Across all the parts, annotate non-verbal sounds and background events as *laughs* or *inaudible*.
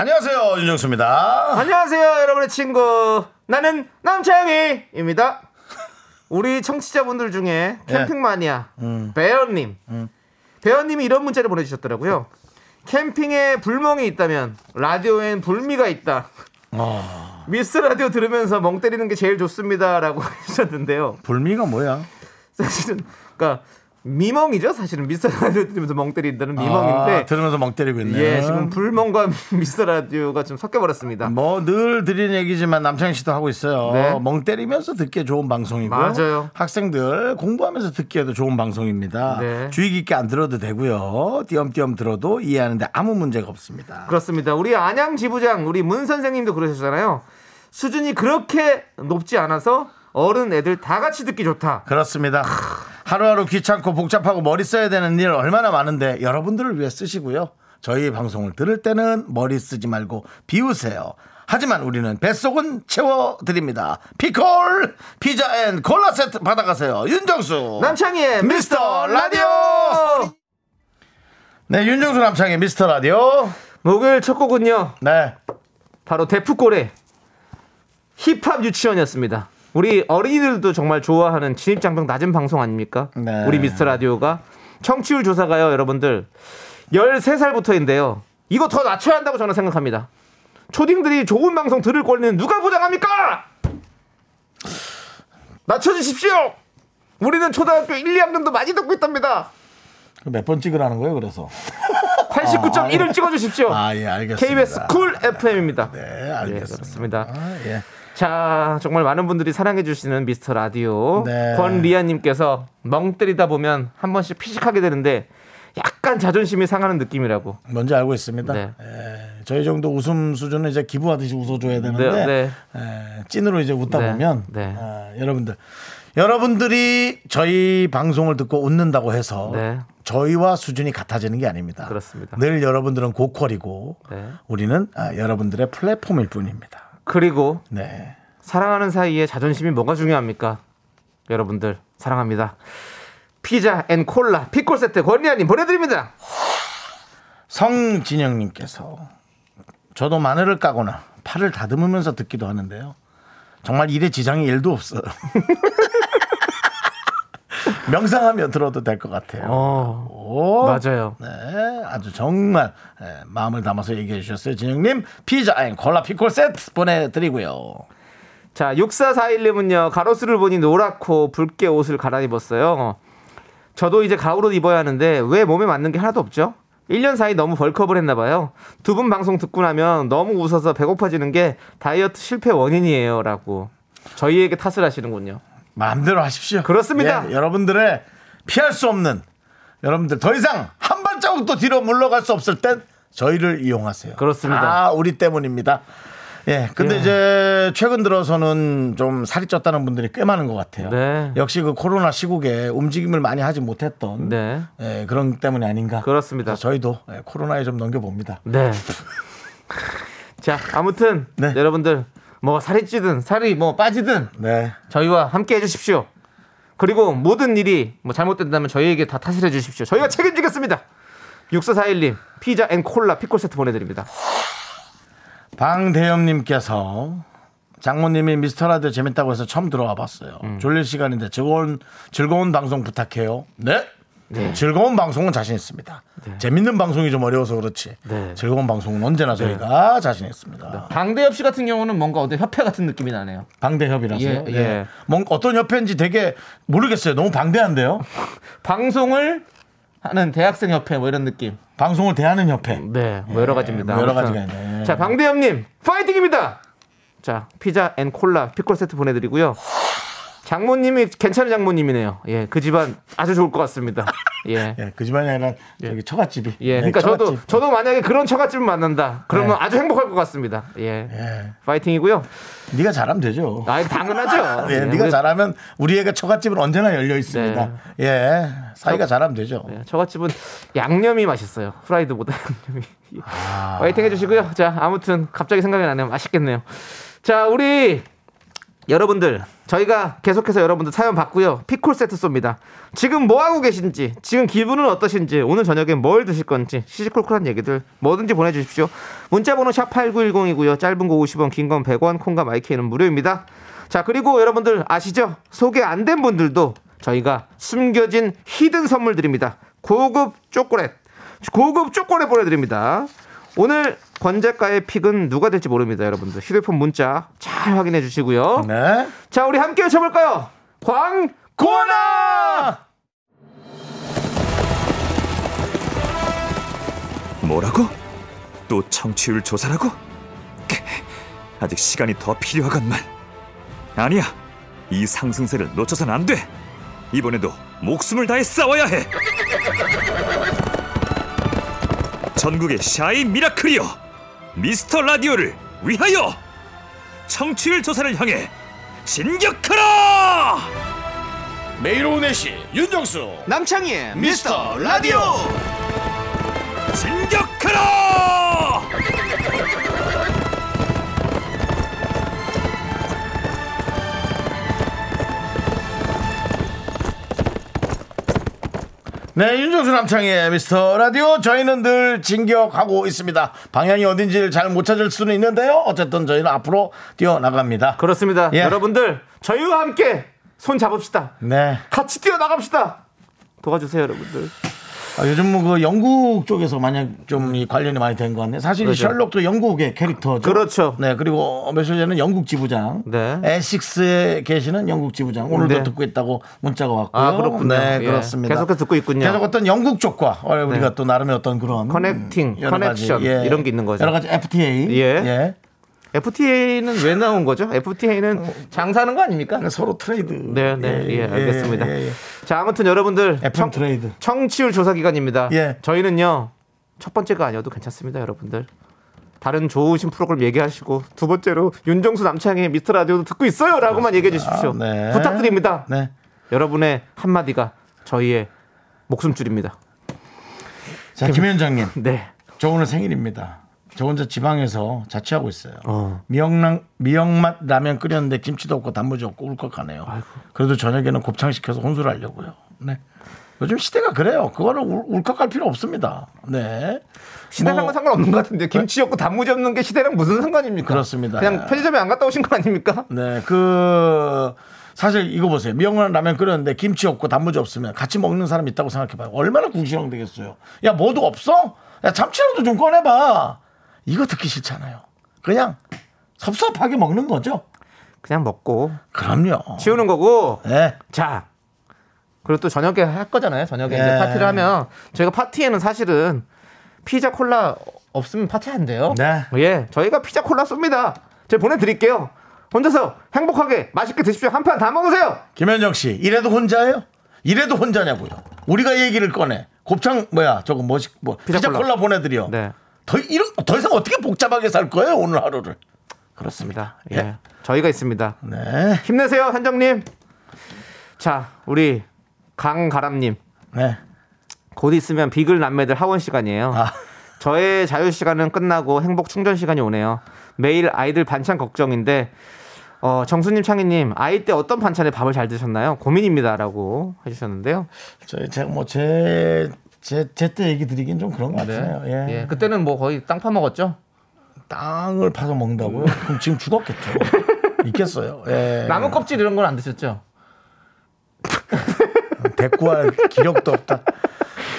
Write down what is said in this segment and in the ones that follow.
안녕하세요 윤정수입니다. 안녕하세요, 여러분의 친구. 나는 남창희입니다. 우리 청취자분들 중에 캠핑 마니아 배현님, 배현님이 이런 문자를 보내주셨더라고요. 캠핑에 불멍이 있다면 라디오엔 불미가 있다. 미스 라디오 들으면서 멍 때리는 게 제일 좋습니다라고 *laughs* 하셨는데요. 불미가 뭐야? 사실은 그러니까 미멍이죠. 사실은 미스터 라디오 들으면서 멍 때린다는 미멍인데 아, 들으면서 멍 때리고 있네. 예, 지금 불멍과 *laughs* 미스터 라디오가 좀 섞여 버렸습니다. 뭐 늘 드리는 얘기지만 남창희 씨도 하고 있어요. 네. 멍 때리면서 듣기에 좋은 방송이고 맞아요. 학생들 공부하면서 듣기에도 좋은 방송입니다. 네. 주의 깊게 안 들어도 되고요. 띄엄띄엄 들어도 이해하는데 아무 문제가 없습니다. 그렇습니다. 우리 안양 지부장 우리 문 선생님도 그러셨잖아요. 수준이 그렇게 높지 않아서 어른 애들 다 같이 듣기 좋다. 그렇습니다. 하루하루 귀찮고 복잡하고 머리 써야 되는 일 얼마나 많은데 여러분들을 위해 쓰시고요. 저희 방송을 들을 때는 머리 쓰지 말고 비우세요. 하지만 우리는 뱃속은 채워드립니다. 피콜 피자 and 콜라 세트 받아가세요. 윤정수 남창희의 미스터 라디오. 네 윤정수 남창희 미스터 라디오 목요일 첫 곡은요. 네 바로 데프콘의 힙합 유치원이었습니다. 우리 어린이들도 정말 좋아하는 진입장벽 낮은 방송 아닙니까? 네. 우리 미스터 라디오가 청취율 조사가요, 여러분들. 13살부터인데요. 이거 더 낮춰야 한다고 저는 생각합니다. 초딩들이 좋은 방송 들을 권리는 누가 보장합니까? 낮춰주십시오! 우리는 초등학교 1, 2학년도 많이 듣고 있답니다. 몇 번 찍으라는 거예요 그래서 *laughs* 89.1을 찍어주십시오. 아 예 알겠습니다 KBS 쿨 FM입니다. 네 예, 알겠습니다 그렇습니다. 아, 예. 자, 정말 많은 분들이 사랑해주시는 미스터 라디오. 네. 권리아님께서 멍 때리다 보면 한 번씩 피식하게 되는데 약간 자존심이 상하는 느낌이라고. 뭔지 알고 있습니다. 네. 예, 저희 정도 웃음 수준은 이제 기부하듯이 웃어줘야 되는데 네, 네. 예, 찐으로 이제 웃다 네, 보면 네. 아, 여러분들 여러분들이 저희 방송을 듣고 웃는다고 해서 네. 저희와 수준이 같아지는 게 아닙니다. 그렇습니다. 늘 여러분들은 고퀄이고 네. 우리는 아, 여러분들의 플랫폼일 뿐입니다. 그리고 네. 사랑하는 사이에 자존심이 뭐가 중요합니까? 여러분들, 사랑합니다. 피자 and 콜라 피콜 세트 권리아님 보내드립니다. 성진영님께서 저도 마늘을 까거나 파를 다듬으면서 듣기도 하는데요. 정말 일에 지장이 일도 없어요. *laughs* 명상하며 들어도 될 것 같아요. 어, 오, 맞아요. 네, 아주 정말 예, 마음을 담아서 얘기해 주셨어요. 진영님 피자 and 콜라 피콜 세트 보내드리고요. 자, 6441님은요, 가로수를 보니 노랗고 붉게 옷을 갈아입었어요. 저도 이제 가을옷 입어야 하는데 왜 몸에 맞는 게 하나도 없죠? 1년 사이 너무 벌크업을 했나봐요. 두 분 방송 듣고 나면 너무 웃어서 배고파지는 게 다이어트 실패 원인이에요. 라고. 저희에게 탓을 하시는군요. 마음대로 하십시오. 그렇습니다. 예, 여러분들의 피할 수 없는 여러분들 더 이상 한 발자국도 뒤로 물러갈 수 없을 땐 저희를 이용하세요. 그렇습니다. 다 우리 때문입니다. 예. 근데 예. 이제 최근 들어서는 좀 살이 쪘다는 분들이 꽤 많은 것 같아요. 네. 역시 그 코로나 시국에 움직임을 많이 하지 못했던 네. 예, 그런 때문이 아닌가. 그렇습니다. 저희도 예, 코로나에 좀 넘겨봅니다. 네. *laughs* 자, 아무튼 네. 여러분들 뭐 살이 찌든 살이 뭐 빠지든 네. 저희와 함께 해주십시오. 그리고 모든 일이 뭐 잘못된다면 저희에게 다 탓을 해주십시오. 저희가 책임지겠습니다. 6441님 피자 and 콜라 피콜 세트 보내드립니다. 방대엽님께서 장모님이 미스터라디오 재밌다고 해서 처음 들어와 봤어요. 음. 졸릴 시간인데 즐거운 즐거운 방송 부탁해요. 네. 즐거운 방송은 자신 있습니다. 재밌는 방송이 좀 어려워서 그렇지. 네. 즐거운 방송은 언제나 저희가 자신 있습니다. 방대엽 씨 같은 경우는 뭔가 어디 협회 같은 느낌이 나네요. 방대협이라서요. 예, 네. 예. 뭔가 어떤 협회인지 되게 모르겠어요. 너무 방대한데요. *laughs* 방송을 하는 대학생 협회 뭐 이런 느낌. 방송을 대하는 협회. 네, 뭐 여러 가지입니다. 뭐 여러. 가지가 있네. 자, 방대엽님 파이팅입니다. 자, 피자 and 콜라 피콜 세트 보내드리고요. 장모님이 괜찮은 장모님이네요. 예, 그 집안 아주 좋을 것 같습니다. 예. *laughs* 예, 그 집안이 아니라 저기 처갓집이. 예, 네, 그러니까 저도 처갓집. 저도 만약에 그런 처갓집을 만난다, 그러면 네. 아주 행복할 것 같습니다. 예, 예. 파이팅이고요. 네가 잘하면 되죠. 아, 당연하죠. 예, *laughs* 예, 네가 우리- 잘하면 우리 애가 처갓집은 언제나 열려 있습니다. 네. 예, 사이가 잘하면 되죠. 예, 처갓집은 양념이 맛있어요. 프라이드보다 *laughs* 양념이. 아. 파이팅 해주시고요. 자, 아무튼 갑자기 생각이 나네요. 맛있겠네요. 자, 우리 여러분들 저희가 계속해서 여러분들 사연 받고요. 피콜 세트 쏩니다. 지금 뭐 하고 계신지, 지금 기분은 어떠신지, 오늘 저녁에 뭘 드실 건지 시시콜콜한 얘기들 뭐든지 보내주십시오. 문자번호 샵 #8910이고요. 짧은 거 50원, 긴 건 100원, 콩과 마이크는 무료입니다. 자 그리고 여러분들 아시죠? 소개 안 된 분들도 저희가 숨겨진 히든 선물 드립니다. 고급 초콜릿, 고급 초콜릿 보내드립니다. 오늘 권 작가의 픽은 누가 될지 모릅니다, 여러분들. 휴대폰 문자 잘 확인해 주시고요. 네. 자, 우리 함께 외쳐볼까요? 광고나! 뭐라고? 또 청취율 조사라고? 크, 아직 시간이 더 필요하건만. 아니야. 이 상승세를 놓쳐선 안 돼. 이번에도 목숨을 다해 싸워야 해. 전국의 shy miracle이여. 미스터 라디오를 위하여 청취율 조사를 향해 진격하라! 매일 오후 4시 윤정수 남창희의 미스터 라디오 진격하라! 네, 윤정수 남창의 미스터 라디오 저희는 늘 진격하고 있습니다. 방향이 어딘지를 잘 못 찾을 수는 있는데요. 어쨌든 저희는 앞으로 뛰어나갑니다. 그렇습니다. 예. 여러분들, 저희와 함께 손 잡읍시다. 네. 같이 뛰어나갑시다. 도와주세요, 여러분들. 아, 요즘 뭐 그 영국 쪽에서 만약 좀 이 관련이 많이 된 것 같네. 사실 이 그렇죠. 셜록도 영국의 캐릭터죠. 그렇죠. 네, 그리고 며칠 전에 영국 지부장, 네. 에식스에 계시는 영국 지부장 오늘도 네. 듣고 있다고 문자가 왔고요. 아, 그렇군요. 네, 예. 그렇습니다. 계속해서 듣고 있군요. 계속 어떤 영국 쪽과 어, 우리가 네. 또 나름의 어떤 그런 커넥팅, 가지, 커넥션 이런 게 있는 거죠. 여러 가지 FTA, 예. FTA는 왜 나온 거죠? FTA는 장사하는 거 아닙니까? 서로 트레이드. 네, 네, 예, 알겠습니다. 예, 예. 자, 아무튼 여러분들 FM 트레이드. 청취율 조사 기간입니다. 예. 저희는요 첫 번째가 아니어도 괜찮습니다, 여러분들. 다른 좋으신 프로그램 얘기하시고 두 번째로 윤정수 남창희의 미스터 라디오도 듣고 있어요라고만 얘기해 주십시오. 네. 부탁드립니다. 네. 여러분의 한마디가 저희의 목숨줄입니다. 자, 김현정님, *laughs* 네. 저 오늘 생일입니다. 저 혼자 지방에서 자취하고 있어요. 어. 미역랑 미역맛 라면 끓였는데 김치도 없고 단무지 없고 울컥하네요. 그래도 저녁에는 곱창 시켜서 혼술을 하려고요. 네. 요즘 시대가 그래요. 그거는 울, 울컥할 필요 없습니다. 네. 시대랑은 뭐- 상관없는 것 같은데 김치 없고 단무지 없는 게 시대랑 무슨 상관입니까? 그렇습니다. 그냥 편의점에 안 갔다 오신 거 아닙니까? 네, 그 사실 이거 보세요. 미역만 라면 끓였는데 김치 없고 단무지 없으면 같이 먹는 사람 있다고 생각해봐요. 얼마나 궁시렁 되겠어요. 야, 뭐도 없어? 야, 참치라도 좀 꺼내봐. 이거 듣기 싫잖아요. 그냥 섭섭하게 먹는 거죠. 그냥 먹고 그럼요. 치우는 거고. 네, 자. 그리고 또 저녁에 할 거잖아요. 저녁에 예. 파티를 하면 저희가 파티에는 사실은 피자 콜라 없으면 파티 안 돼요. 네. 예, 저희가 피자 콜라 쏩니다. 제가 보내드릴게요. 혼자서 행복하게 맛있게 드십시오. 한 판 다 먹으세요. 김현정 씨, 이래도 혼자예요? 이래도 혼자냐고요. 우리가 얘기를 꺼내. 곱창 뭐야? 저거 뭐지? 뭐 피자 피자, 콜라. 콜라. 보내드려. 네, 더 이런 더 이상 어떻게 복잡하게 살 거예요 오늘 하루를? 그렇습니다. 예, 예. 저희가 있습니다. 네, 힘내세요, 현정님. 자, 우리 강가람님. 네. 곧 있으면 비글 남매들 하원 시간이에요. 아. 저의 자유 시간은 끝나고 행복 충전 시간이 오네요. 매일 아이들 반찬 걱정인데 어, 정수님, 창희님 아이 때 어떤 반찬에 밥을 잘 드셨나요? 고민입니다라고 해주셨는데요. 저희 제가 뭐 제 제때 얘기 드리긴 좀 그런 것 같아요. 예. 예, 그때는 뭐 거의 땅 파먹었죠. 땅을 파서 먹는다고요? 그럼 지금 죽었겠죠. *laughs* 있겠어요. 예. 나무 껍질 이런 건 안 드셨죠? 대꾸할 기력도 없다.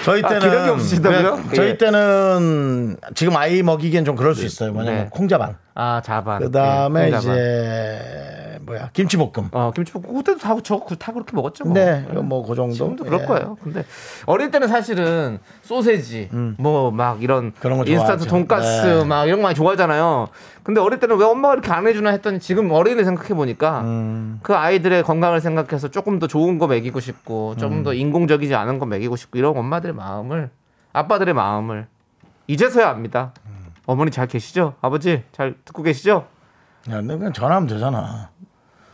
저희 아, 때는 기력이 없으시다고요? 네, 저희 예. 때는 지금 아이 먹이기엔 좀 그럴 수 있어요. 뭐냐면 네. 콩자반. 아 자반. 그 다음에 예, 콩자반. 이제 뭐야 김치볶음. 어, 김치볶음 그때도 다, 저, 다 그렇게 먹었죠. 뭐. 네, 뭐그 정도. 지금도 그럴 예. 거예요. 근데 어릴 때는 사실은 소세지, 뭐막 이런 음. 그런 거 인스턴트. 돈가스 네. 막 이런 거 많이 좋아하잖아요. 근데 어릴 때는 왜 엄마가 이렇게 안 해주나 했더니 지금 어린이 생각해 보니까 음. 그 아이들의 건강을 생각해서 조금 더 좋은 거 먹이고 싶고 좀 음. 더 인공적이지 않은 거 먹이고 싶고 이런 엄마들의 마음을 아빠들의 마음을 이제서야 압니다. 음. 어머니 잘 계시죠? 아버지 잘 듣고 계시죠? 야, 너 그냥 전화하면 되잖아.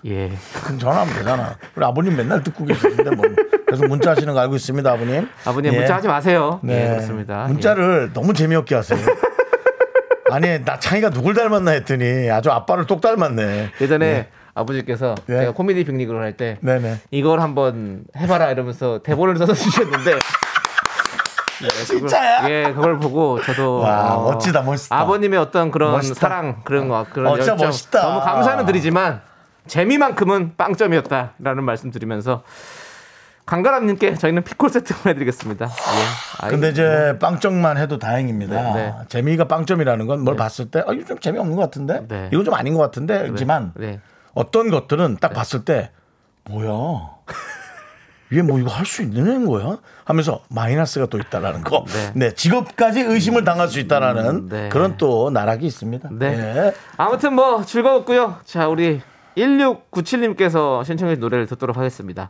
예. 그럼 전화하면 되잖아. 우리 아버님 맨날 듣고 계시는데 뭐. 그래서 문자 하시는 거 알고 있습니다, 아버님. 아버님 예. 문자 하지 마세요. 네. 예, 그렇습니다. 문자를 너무 재미없게 하세요. *laughs* 아니, 나 창이가 누굴 닮았나 했더니 아주 아빠를 똑 닮았네. 예. 예전에 아버지께서 네. 제가 코미디 빅리그를 할 때. 이걸 한번 해봐라 이러면서 대본을 써서 주셨는데 예, 진짜야? 예, 그걸 보고 저도 와, 멋지다, 멋있다. 아버님의 어떤 그런 멋있다. 사랑 그런 거 그런 어, 열정 멋있다. 너무 감사는 드리지만 재미만큼은 빵점이었다라는 말씀 드리면서 강가람님께 저희는 피콜 세트 보내드리겠습니다. 예. 근데 이제 빵점만 해도 다행입니다. 네, 네. 재미가 빵점이라는 건뭘 네. 봤을 때, 아, 이거 좀 재미없는 것 같은데? 네. 이거 좀 아닌 것 같은데? 지만 네. 어떤 것들은 딱 봤을 때, 뭐야? 이게 뭐 이거 할 수 있는 거야? 하면서 마이너스가 또 있다라는 거. 네. 네. 직업까지 의심을 당할 수 있다라는 음, 네. 그런 또 나락이 있습니다. 네. 예. 아무튼 뭐 즐거웠고요. 자, 우리 1697님께서 신청해 노래를 듣도록 하겠습니다.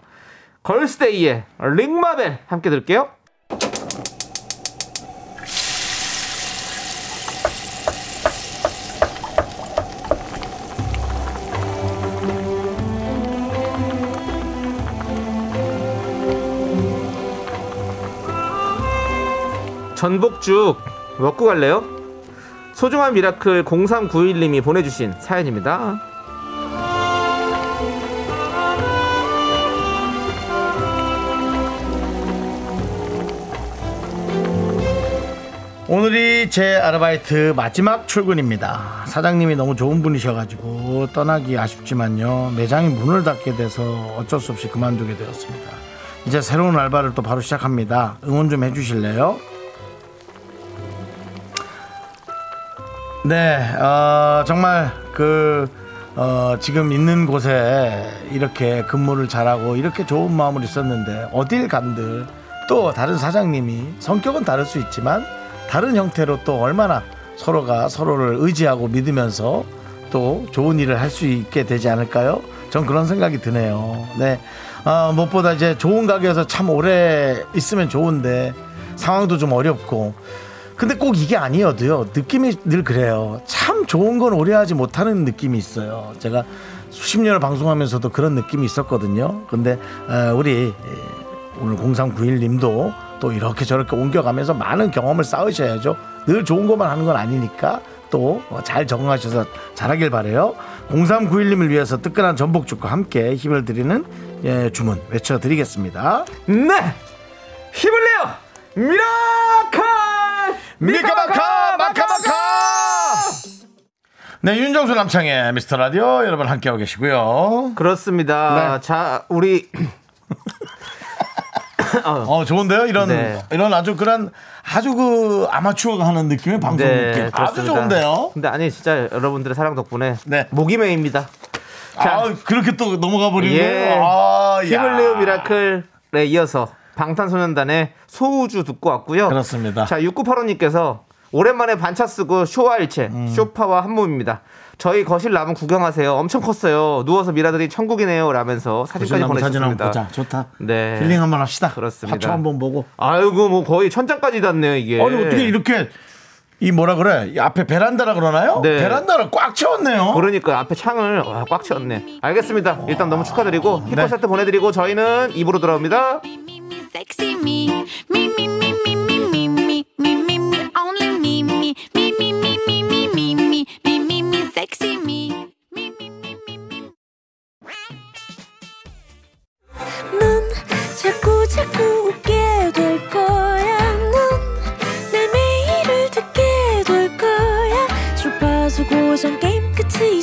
걸스데이의 링마벨 함께 들을게요. 전복죽 먹고 갈래요? 소중한 miracle 0391님이 보내주신 사연입니다. 오늘이 제 아르바이트 마지막 출근입니다. 사장님이 너무 좋은 분이셔가지고 떠나기 아쉽지만요. 매장이 문을 닫게 돼서 어쩔 수 없이 그만두게 되었습니다. 이제 새로운 알바를 또 바로 시작합니다. 응원 좀 해주실래요? 네, 어, 정말 그 어, 지금 있는 곳에 이렇게 근무를 잘하고 이렇게 좋은 마음으로 있었는데 어딜 간들 또 다른 사장님이 성격은 다를 수 있지만 다른 형태로 또 얼마나 서로가 서로를 의지하고 믿으면서 또 좋은 일을 할 수 있게 되지 않을까요? 전 그런 생각이 드네요. 네. 아, 무엇보다 이제 좋은 가게에서 참 오래 있으면 좋은데 상황도 좀 어렵고 근데 꼭 이게 아니어도요 느낌이 늘 그래요 참 좋은 건 오래 하지 못하는 느낌이 있어요 제가 수십 년을 방송하면서도 그런 느낌이 있었거든요 근데 어, 우리 에, 오늘 0391님도 또 이렇게 저렇게 옮겨가면서 많은 경험을 쌓으셔야죠 늘 좋은 것만 하는 건 아니니까 또 잘 적응하셔서 잘하길 바래요 0391님을 위해서 뜨끈한 전복죽과 함께 힘을 드리는 예, 주문 외쳐드리겠습니다 네! 힘을 내요! miracle! 미카마카 마카마카 네 윤정수 남창희의 미스터 라디오 여러분 함께하고 계시고요 그렇습니다. 네. 자, 우리 *laughs* 어 좋은데요 이런 네. 이런 아주 그런 아주 그 아마추어가 하는 느낌의 방송 느낌 아주 네, 그렇습니다. 좋은데요 근데 아니 진짜 여러분들의 사랑 덕분에 네. 목이 메입니다. 자. 아 그렇게 또 넘어가 버리는 예. 거예요 아, 힘을. 내요 미라클에 이어서 방탄소년단의 소우주 듣고 왔고요. 그렇습니다. 자, 6985님께서 오랜만에 반차 쓰고 쇼와 일체, 음. 쇼파와 한몸입니다. 저희 거실 나무 구경하세요. 엄청 컸어요. 누워서 미라들이 천국이네요. 라면서 사진까지 사진 사진 한번 보내주셨습니다. 보자 좋다 네. 힐링 한번 합시다 그렇습니다. 하초 한번 보고 아이고 뭐 거의 천장까지 닿네요 이게. 아니 어떻게 이렇게 이 뭐라 그래 이 앞에 베란다라 그러나요 네. 베란다를 꽉 채웠네요 그러니까 앞에 창을 와, 꽉 채웠네. 알겠습니다. 일단 너무 축하드리고 히코 네. 세트 보내드리고 저희는 입으로 돌아옵니다.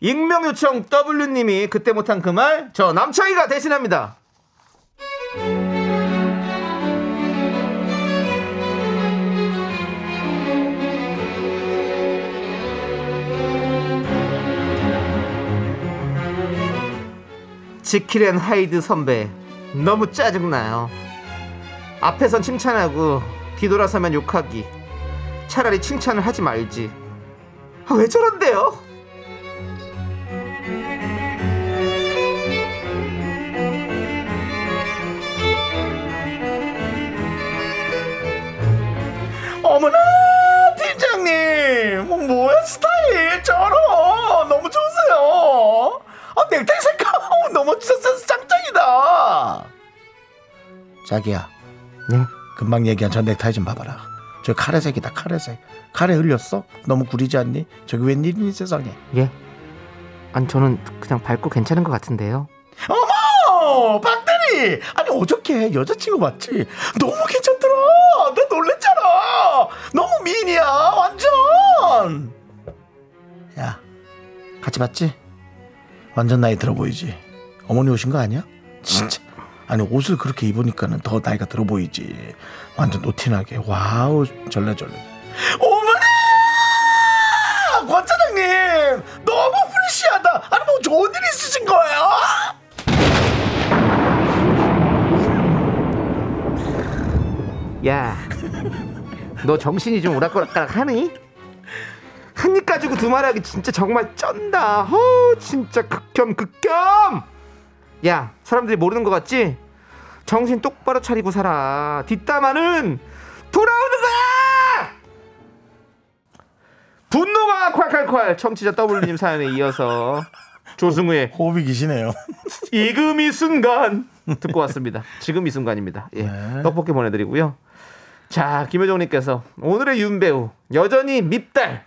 익명 요청 W님이 그때 못한 그 말 저 남창희가 대신합니다. 지킬앤 하이드 선배 너무 짜증나요. 앞에선 칭찬하고 뒤돌아서면 욕하기. 차라리 칭찬을 하지 말지. 아, 왜 저런데요? 어머나 팀장님 뭐, 뭐야 스타일 쩔어 너무 좋으세요 아 넥타이 색깔 *laughs* 너무 진짜 짱짱이다 자기야 네. 금방 얘기한 저 넥타이 좀 봐봐라 저 카레색이다 카레색 카레 흘렸어? 너무 구리지 않니? 저기 웬일이니 세상에 예. 아니 저는 그냥 밟고 괜찮은 것 같은데요. 어머 박대리! 아니 어저께 여자친구 봤지? 너무 괜찮더라! 나 놀랬잖아! 너무 미인이야 완전! 야 같이 봤지? 완전 나이 들어 보이지? 어머니 오신 거 아니야? 진짜. 아니 옷을 그렇게 입으니까는 더 나이가 들어 보이지. 완전 노티나게. wow 절레절레. 어머나 권 차장님! 너무 fresh하다. 아니 뭐 좋은 일 있으신 거예요? 야, 너 정신이 좀 오락가락 하니? 한 입 가지고 두 말 하기 진짜 정말 쩐다. 어, 진짜 극혐 극혐. 야, 사람들이 모르는 것 같지? 정신 똑바로 차리고 살아. 뒷담화는 돌아오는 거야. 분노가 콸콸콸 청취자 W님 사연에 이어서 조승우의 호흡이 기시네요. 지금 이 순간 듣고 왔습니다. 지금 이 순간입니다. 예. 네. 떡볶이 보내드리고요. 자, 김효정님께서 오늘의 윤배우 여전히 밉달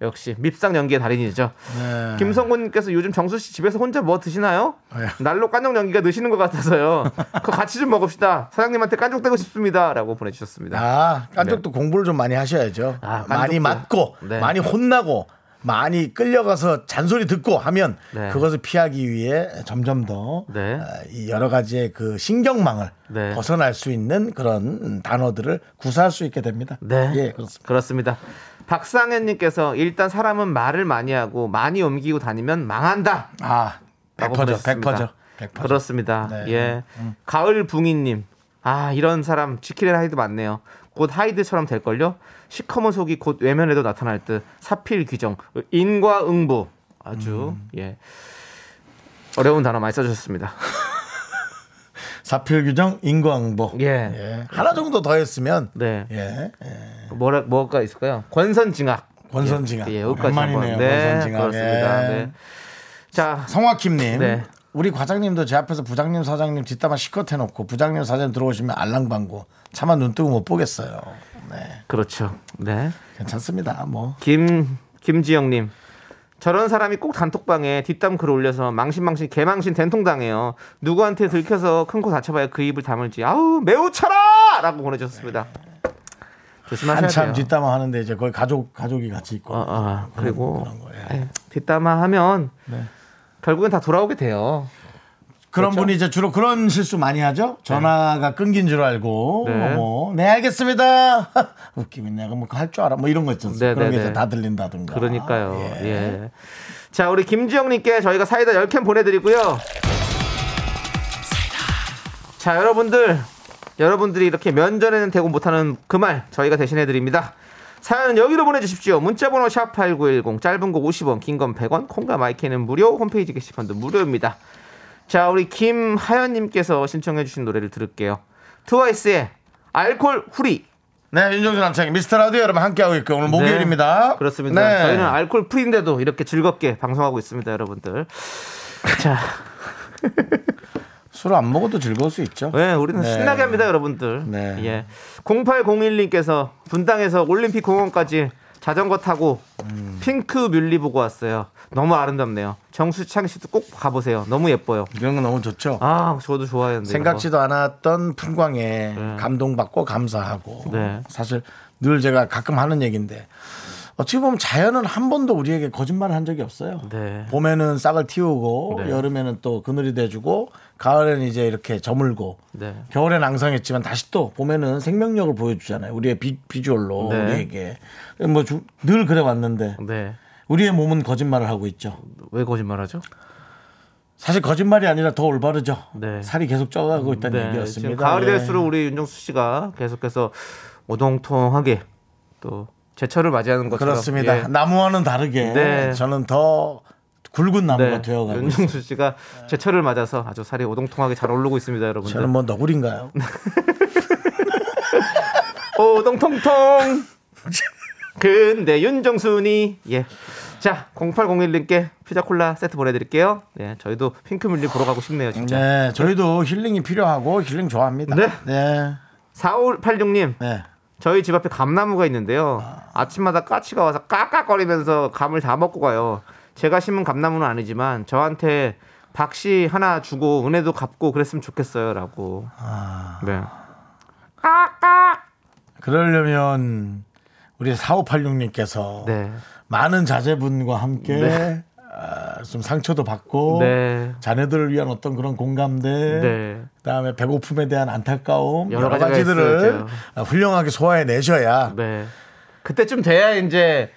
역시 밉상 연기의 달인이죠. 네. 김성곤님께서 요즘 정수 씨 집에서 혼자 뭐 드시나요? 네. 날로 깐족 연기가 느시는 것 같아서요. 그거 같이 좀 먹읍시다. 사장님한테 깐족되고 싶습니다.라고 보내주셨습니다. 아, 깐족도 공부를 좀 많이 하셔야죠. 네. 아, 많이. 맞고, 네. 많이 혼나고, 많이 끌려가서 잔소리 듣고 하면 네. 그것을 피하기 위해 점점 더 네. 어, 이 여러 가지의 그 신경망을 네. 벗어날 수 있는 그런 단어들을 구사할 수 있게 됩니다. 네. 예, 그렇습니다. 그렇습니다. 박상현님께서 일단 사람은 말을 많이 하고 많이 옮기고 다니면 망한다. 아, 라고 100%죠. 보내주셨습니다. 100%죠. 100%죠. 그렇습니다. 네. 예. 가을 붕이님. 아, 이런 사람 지킬과 하이드 많네요. 곧 하이드처럼 될걸요? 시커먼 속이 곧 외면에도 나타날 듯 사필귀정, 인과응보. 아주, 음. 예. 어려운 단어 많이 써주셨습니다. *laughs* 사필 규정, 인과응보. 예. 예. 하나 정도 더 했으면 네. 예. 뭐라, 뭐가 있을까요? 권선징악. 권선징악. 예, 여기까지 오랜만이네요, 한번. 네, 권선징악. 그렇습니다. 예. 네. 자, 성화킴님. 네. 우리 과장님도 제 앞에서 부장님 사장님 뒷담화 시컷 해놓고 부장님 사장님 들어오시면 알랑방구 차마 눈 뜨고 못 보겠어요. 네, 그렇죠. 네. 괜찮습니다. 뭐 김 김지영님 저런 사람이 꼭 단톡방에 뒷담 글 올려서 망신망신 개망신 된통 당해요. 누구한테 들켜서 큰 코 다쳐봐야 그 입을 다물지. 아우 매우 차라라고 보내주셨습니다. 조심하셔야 한참 돼요. 뒷담화 하는데 이제 거의 가족 가족이 같이 있고 어, 어, 그리고. 에, 뒷담화 하면 네. 결국엔 다 돌아오게 돼요. 그런 그렇죠? 분이 이제 주로 그런 실수 많이 하죠. 전화가 끊긴 줄 알고 네. 뭐, 네 알겠습니다. *laughs* 웃기면 내가 뭐 할 줄 알아. 뭐 이런 거 있잖아요. 네, 그런 네, 게 이제 네. 다 들린다든가. 그러니까요. 예. 예. 자, 우리 김지영님께 저희가 사이다 10캔 보내드리고요. 자, 여러분들. 여러분들이 이렇게 면전에는 대고 못하는 그 말 저희가 대신해드립니다. 사연은 여기로 보내주십시오. 문자번호 샵8910 짧은 거 50원 긴 건 100원 콩과 마이크는 무료 홈페이지 게시판도 무료입니다. 자 우리 김하연님께서 신청해주신 노래를 들을게요. 트와이스의 알콜 후리 네, 윤정수 남창희 미스터 라디오 여러분 함께하고 있고 오늘 목요일입니다. 네, 그렇습니다. 네. 저희는 알콜 프리인데도 이렇게 즐겁게 방송하고 있습니다, 여러분들. 자, *laughs* 술 안 먹어도 즐거울 수 있죠. 네, 우리는 네. 신나게 합니다, 여러분들. 네. 예. 0801님께서 분당에서 올림픽 공원까지 자전거 타고 핑크 뮬리 보고 왔어요. 너무 아름답네요. 정수창 씨도 꼭 가보세요. 너무 예뻐요. 이런 거 너무 좋죠. 아, 저도 좋아했는데. 생각지도 않았던 풍광에 감동받고 감사하고 네. 사실 늘 제가 가끔 하는 얘기인데 어찌 보면 자연은 한 번도 우리에게 거짓말을 한 적이 없어요. 네. 봄에는 싹을 틔우고 네. 여름에는 또 그늘이 돼주고 가을에는 이제 이렇게 저물고 네. 겨울엔 앙상했지만 다시 또 봄에는 생명력을 보여주잖아요. 우리의 비, 비주얼로 네. 우리에게 뭐 늘 그래 왔는데 네. 우리의 몸은 거짓말을 하고 있죠. 왜 거짓말하죠? 사실 거짓말이 아니라 더 올바르죠. 네. 살이 계속 쪄가고 있다는 네. 얘기였습니다. 가을이 예. 될수록 우리 윤정수 씨가 계속해서 오동통하게 또 제철을 맞이하는 것처럼 그렇습니다. 예. 나무와는 다르게 네. 저는 더 굵은 나무가 네. 되어가고. 윤정수 씨가 제철을 맞아서 아주 살이 오동통하게 잘 오르고 있습니다, 여러분들. 저는 뭐 너구리인가요? *laughs* 오동통통. *laughs* 근데 윤정순이 예. 자, 0801님께 피자 콜라 세트 보내드릴게요. 네, 저희도 핑크뮬리 보러 가고 싶네요, 진짜. 네, 저희도 힐링이 필요하고 힐링 좋아합니다. 네. 네. 4586님, 네. 저희 집 앞에 감나무가 있는데요. 아침마다 까치가 와서 깍깍거리면서 감을 다 먹고 가요. 제가 심은 감나무는 아니지만 저한테 박씨 하나 주고 은혜도 갚고 그랬으면 좋겠어요라고. 네. 그러려면 우리 4586님께서 네. 많은 자제분과 함께 네. 아, 좀 상처도 받고 네. 자녀들을 위한 어떤 그런 공감대 네. 그다음에 배고픔에 대한 안타까움 여러 여러, 가지들을 있어요, 훌륭하게 소화해 내셔야 네. 그때쯤 돼야 이제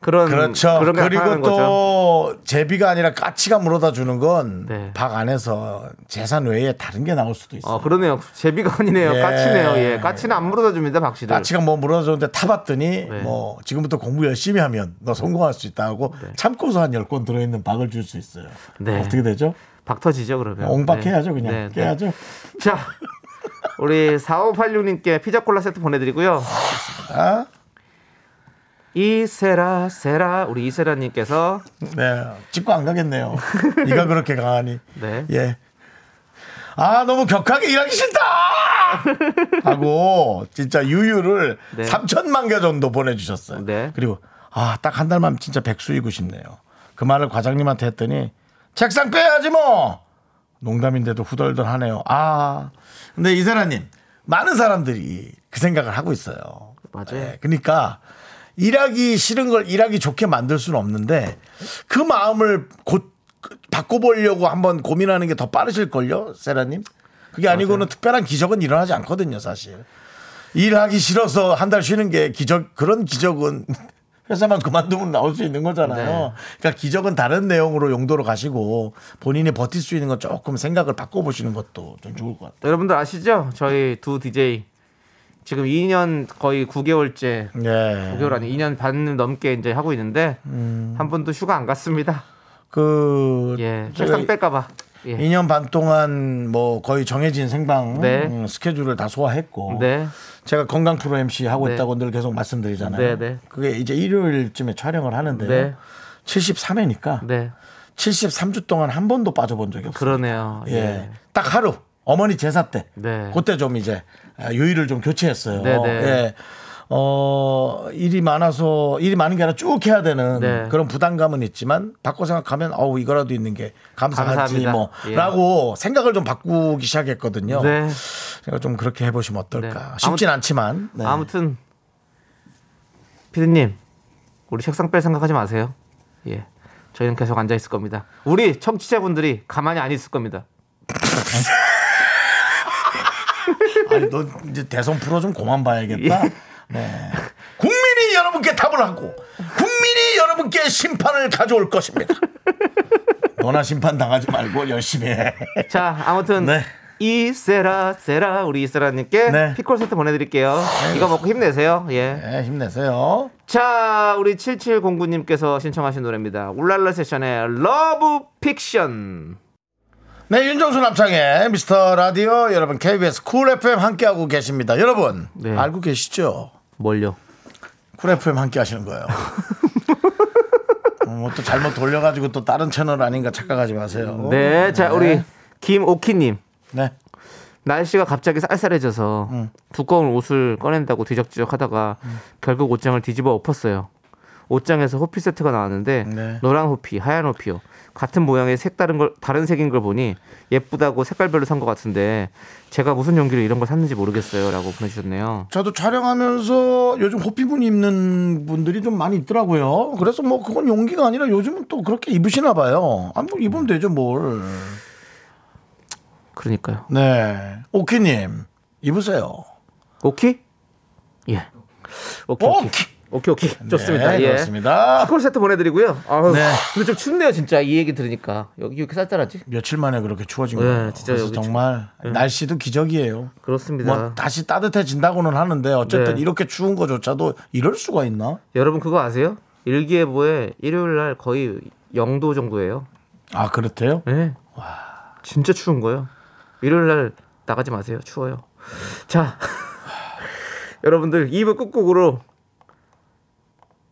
그런 그렇죠. 그런 게 그리고 거죠. 또 제비가 아니라 까치가 물어다 주는 건박 네. 안에서 재산 외에 다른 게 나올 수도 있어요. 어 그러네요. 제비가 아니네요. 예. 까치네요. 예. 까치는 안 물어다 줍니다, 박씨들. 까치가 뭐 물어다 줬는데 타봤더니 네. 뭐 지금부터 공부 열심히 하면 너 성공할 수 있다 하고 참고서 한 10권 들어 있는 박을 줄 수 있어요. 네. 어떻게 되죠? 박 터지죠, 그러면. 옹박해야죠 그냥 네, 네. 깨야죠. 자, 우리 4586님께 피자 콜라 세트 보내 드리고요. 아? 이세라 세라 우리 이세라님께서 네 찍고 안 가겠네요. 네가 그렇게 강하니. *laughs* 네. 예. 아 너무 격하게 일하기 싫다 하고 진짜 유유를 네. 3천만 개 정도 보내주셨어요. 네. 그리고 아 딱 한 달만 진짜 백수이고 싶네요. 그 말을 과장님한테 했더니 책상 빼야지 뭐 농담인데도 후덜덜하네요. 아 근데 이세라님 많은 사람들이 그 생각을 하고 있어요. 맞아요. 그러니까 일하기 싫은 걸 일하기 좋게 만들 수는 없는데 그 마음을 곧 바꿔보려고 한번 고민하는 게 더 빠르실걸요, 세라님? 그게 아니고는 특별한 기적은 일어나지 않거든요, 사실. 일하기 싫어서 한 달 쉬는 게 기적, 그런 기적은 *laughs* 회사만 그만두면 나올 수 있는 거잖아요. 네. 그러니까 기적은 다른 내용으로 용도로 가시고 본인이 버틸 수 있는 건 조금 생각을 바꿔보시는 것도 좀 좋을 것 같아요. 여러분들 아시죠? 저희 두 DJ 지금 2년 거의 9개월째 네. 9개월 아니 2년 반 넘게 이제 하고 있는데 음. 한 번도 휴가 안 갔습니다. 그, 예, 책상 뺄까봐. 예. 2년 반 동안 뭐 거의 정해진 생방 네. 음, 스케줄을 다 소화했고 네, 제가 건강 프로 MC 하고 네. 있다고 늘 계속 말씀드리잖아요. 네, 네. 그게 이제 일요일쯤에 촬영을 하는데요. 네. 73회니까 네, 73주 동안 한 번도 빠져본 적이 없어요. 그러네요. 예. 예, 딱 하루 어머니 제사 때 네. 그때 좀 이제 아, 요일을 좀 교체했어요. 네, 네. 예. 어, 일이 많아서 일이 많은 게 아니라 쭉 해야 되는 네. 그런 부담감은 있지만 바꿔 생각하면 어우 이거라도 있는 게 감사하지 감사합니다. 뭐라고 생각을 좀 바꾸기 시작했거든요. 네. 제가 좀 그렇게 해보시면 어떨까. 네. 쉽진 아무- 않지만. 네. 아무튼 피디님 우리 책상 뺄 생각하지 마세요. 예, 저희는 계속 앉아 있을 겁니다. 우리 청취자분들이 가만히 안 있을 겁니다. *laughs* 아니 너 이제 대선 프로 좀 그만 봐야겠다. 예. 네. 국민이 여러분께 답을 하고 국민이 여러분께 심판을 가져올 것입니다. 너나 심판 당하지 말고 열심히 해. 자, 아무튼 네. 이세라 세라 우리 이세라님께 네. 피콜 세트 보내드릴게요. 이거 먹고 힘내세요. 예. 네, 힘내세요. 자, 우리 7709님께서 신청하신 노래입니다. 울랄라 세션의 Love Fiction. 네, 윤정수 남창희의 미스터 라디오 여러분 KBS Cool FM 함께하고 계십니다. 여러분 네. 알고 계시죠? 뭘요? Cool FM 함께 하시는 거예요. 어, 뭐또 잘못 돌려가지고 또 다른 채널 아닌가 착각하지 마세요. 네, 자, 우리 김오키님. 네. 날씨가 갑자기 쌀쌀해져서 두꺼운 옷을 꺼낸다고 뒤적뒤적 하다가 결국 옷장을 뒤집어 엎었어요. 옷장에서 호피 세트가 나왔는데 네. 노란 호피, 하얀 호피요. 같은 모양의 색다른 걸 다른 색인 걸 보니 예쁘다고 색깔별로 산 것 같은데 제가 무슨 용기로 이런 걸 샀는지 모르겠어요라고 보내주셨네요. 저도 촬영하면서 요즘 호피분 입는 분들이 좀 많이 있더라고요. 그래서 뭐 그건 용기가 아니라 요즘은 또 그렇게 입으시나 봐요. 아, 뭐 입으면 되죠, 뭘. 그러니까요. 네. 오키님, 입으세요. 오키? 예. 오키 오키 오키. 오키 오키 좋습니다. 네, 예. 그렇습니다. 피콜 세트 보내드리고요. 아유, 네. 근데 좀 춥네요, 진짜 이 얘기 들으니까 여기 이렇게 쌀쌀하지? 며칠 만에 그렇게 추워진 네, 거예요. 진짜 그래서 정말 날씨도 기적이에요. 그렇습니다. 뭐 다시 따뜻해진다고는 하는데 어쨌든 네. 이렇게 추운 거조차도 이럴 수가 있나? 여러분 그거 아세요? 일기예보에 일요일 날 거의 0도 정도예요. 아 그렇대요? 네. 진짜 추운 거예요. 일요일 날 나가지 마세요. 추워요. 자, *laughs* 여러분들 2부 끝곡으로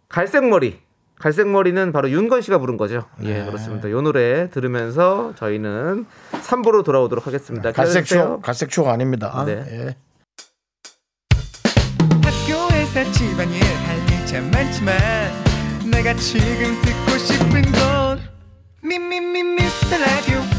갈색 머리. 갈색 머리는 바로 윤건 씨가 부른 거죠. 네. 예, 그렇습니다. 이 노래 들으면서 저희는 3부로 돌아오도록 하겠습니다. 갈색. 추억, 갈색 추억 아닙니다. 네. 예. 학교에서 집안일 할일참 많지만 내가 지금 듣고 싶은 건 미미미 미스터 라디오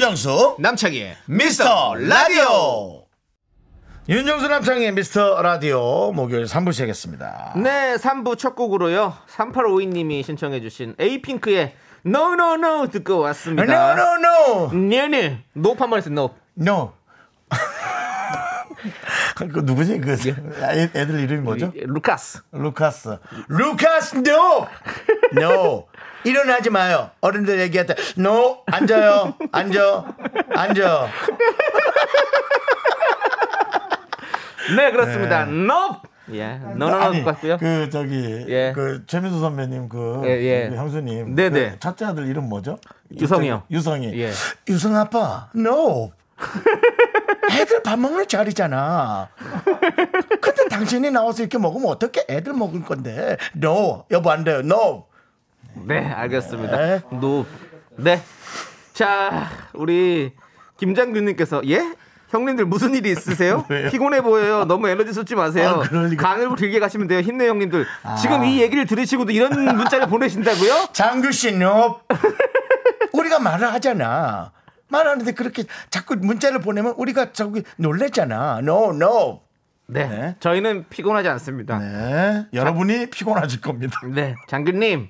윤정수 남창희의 미스터 라디오. 윤정수 남창희의 미스터 라디오 목요일 3부 시작했습니다. 네, 3부 첫 곡으로요. 3852님이 신청해 주신 에이핑크의 No No No 듣고 왔습니다. No no no 네네. nope 한번 했어요. nope. no. 그 누구지 그 애, 애들 이름이 뭐죠? 루카스. 루카스. 루카스 no no 일어나지 마요. 어른들 얘기할 때 no 앉아요 앉아 앉아. 네, 그렇습니다. nope. 예. no no no 아니, 듣고 왔고요. 그 저기 예. 그 최민수 선배님 그, 예, 예. 그 형수님 네네. 그 첫째 아들 이름 뭐죠? 유성이요. 유성이. 예. 유성 아빠 no. 애들 밥 먹는 자리잖아. 근데 당신이 나와서 이렇게 먹으면 어떻게 애들 먹을 건데? No 여보 안 돼요. No. 네, 알겠습니다. 네. 노. 네. 자, 우리 김장균님께서 예? 형님들 무슨 일이 있으세요? *laughs* 피곤해 보여요. 너무 에너지 쏟지 마세요. 아. 간을 길게 가시면 돼요. 힘내 형님들. 지금 이 얘기를 들으시고도 이런 문자를 보내신다고요? *laughs* 장규 씨 no. 우리가 말을 하잖아. 말하는데 그렇게 자꾸 문자를 보내면 우리가 자꾸 놀랬잖아. No no. 네. 네. 저희는 피곤하지 않습니다. 네. 네. 여러분이 피곤하실 겁니다. 장균님.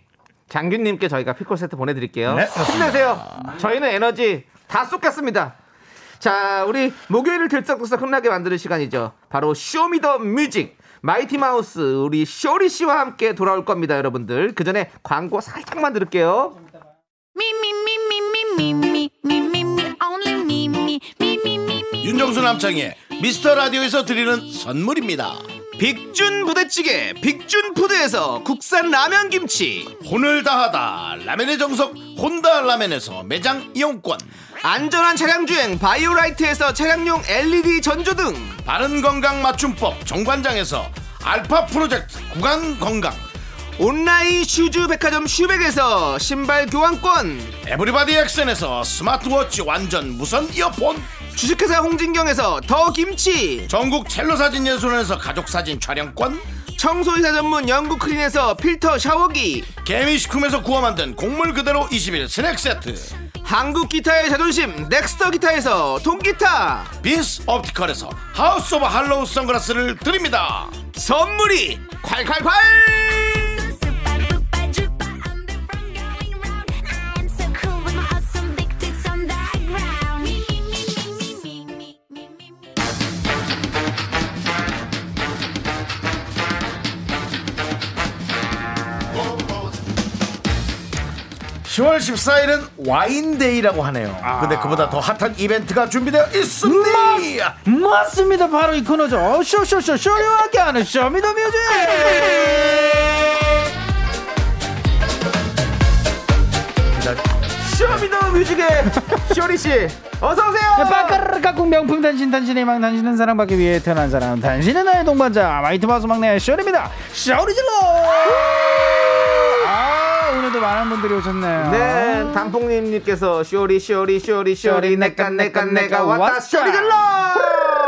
장균님께 저희가 피콜 세트 보내드릴게요. 네. 힘내세요. 저희는 에너지 다 쏟겠습니다. 자, 우리 목요일을 들썩들썩 흥나게 만드는 시간이죠. 바로 Show Me the Music. 마이티 마우스 우리 쇼리 씨와 함께 돌아올 겁니다, 여러분들. 그 전에 광고 살짝만 들을게요. Me, 윤정수 남창의 미스터 라디오에서 드리는 선물입니다. 빅준 부대찌개 빅준푸드에서 국산 라면 김치. 혼을 다하다 라멘의 정석 혼다 라멘에서 매장 이용권. 안전한 차량 주행 바이오라이트에서 차량용 LED 전조등. 바른 건강 맞춤법 정관장에서 알파 프로젝트 구간 건강. 온라인 슈즈 백화점 슈백에서 신발 교환권. 에브리바디 액션에서 스마트워치 완전 무선 이어폰 주식회사 홍진경에서 더 김치. 전국 첼로 사진 예술원에서 가족 사진 촬영권. 청소이사 전문 영국 크린에서 필터 샤워기. 개미식품에서 구워 만든 곡물 그대로 21 스낵 세트. 한국 기타의 자존심 넥스터 기타에서 통기타. 빈스 옵티컬에서 하우스 오브 할로우 선글라스를 드립니다. 선물이 콸콸콸 10월 14일은 와인데이라고 하네요. 아. 근데 그보다 더 핫한 이벤트가 준비되어 있습니다. 맞습니다. 바로 이 코너죠. 쇼쇼쇼 쇼리와 함께하는 Show Me the Music. 쇼미더뮤직의 *laughs* 쇼리 씨 어서 오세요. 네, 빠까르르 깍꿍 명품 단신 단신의 왕 단신은 사랑받기 위해 태어난 사람 단신은 나의 동반자 마이티 마우스 막내 쇼리입니다. 쇼리 질러. 오늘도 많은 분들이 오셨네요 네, 단풍님께서 쇼리 쇼리 쇼리 쇼리 내까 내까 내가 왔다 왔다. 쇼리 질러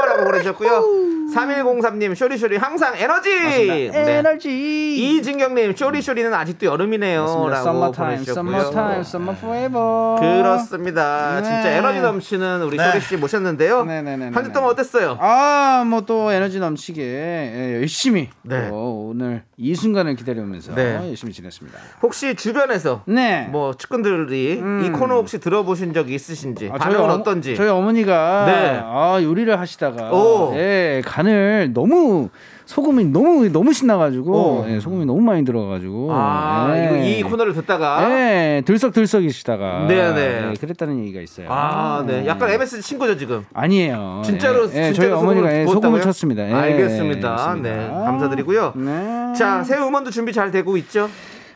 라고 보내주셨고요. 3103님 쇼리 쇼리 항상 에너지. 네. 에너지 이진경님 쇼리 쇼리는 아직도 여름이네요라고 썸머타임 보내주셨고요. summertime summer forever 그렇습니다. 네. 진짜 에너지 넘치는 우리 네. 쇼리 씨 모셨는데요. 네 네 네 네. 한 주 동안 어땠어요? 아 뭐 또 에너지 넘치게 예, 열심히 네. 또 오늘 이 순간을 기다리면서 네. 열심히 지냈습니다 혹시 주변에서 네 뭐 측근들이 이 코너 혹시 들어보신 적이 있으신지 아, 반응은 어머- 어떤지 저희 어머니가 네. 아, 요리를 하시다가 오. 예, 간을 너무 소금이 너무 너무 신나가지고 오. 예, 소금이 너무 많이 들어가지고 아 예. 이거 이 코너를 듣다가 예, 들썩들썩이시다가 네네. 예, 그랬다는 얘기가 있어요. 아, 네. 약간 MSG 친구죠, 지금. 아니에요. 진짜로, 예, 예, 진짜로 저희 어머니가 소금을 예, 쳤습니다. 예, 알겠습니다. 그렇습니다. 네. 감사드리고요. 네. 자, 새 음원도 준비 잘 되고 있죠?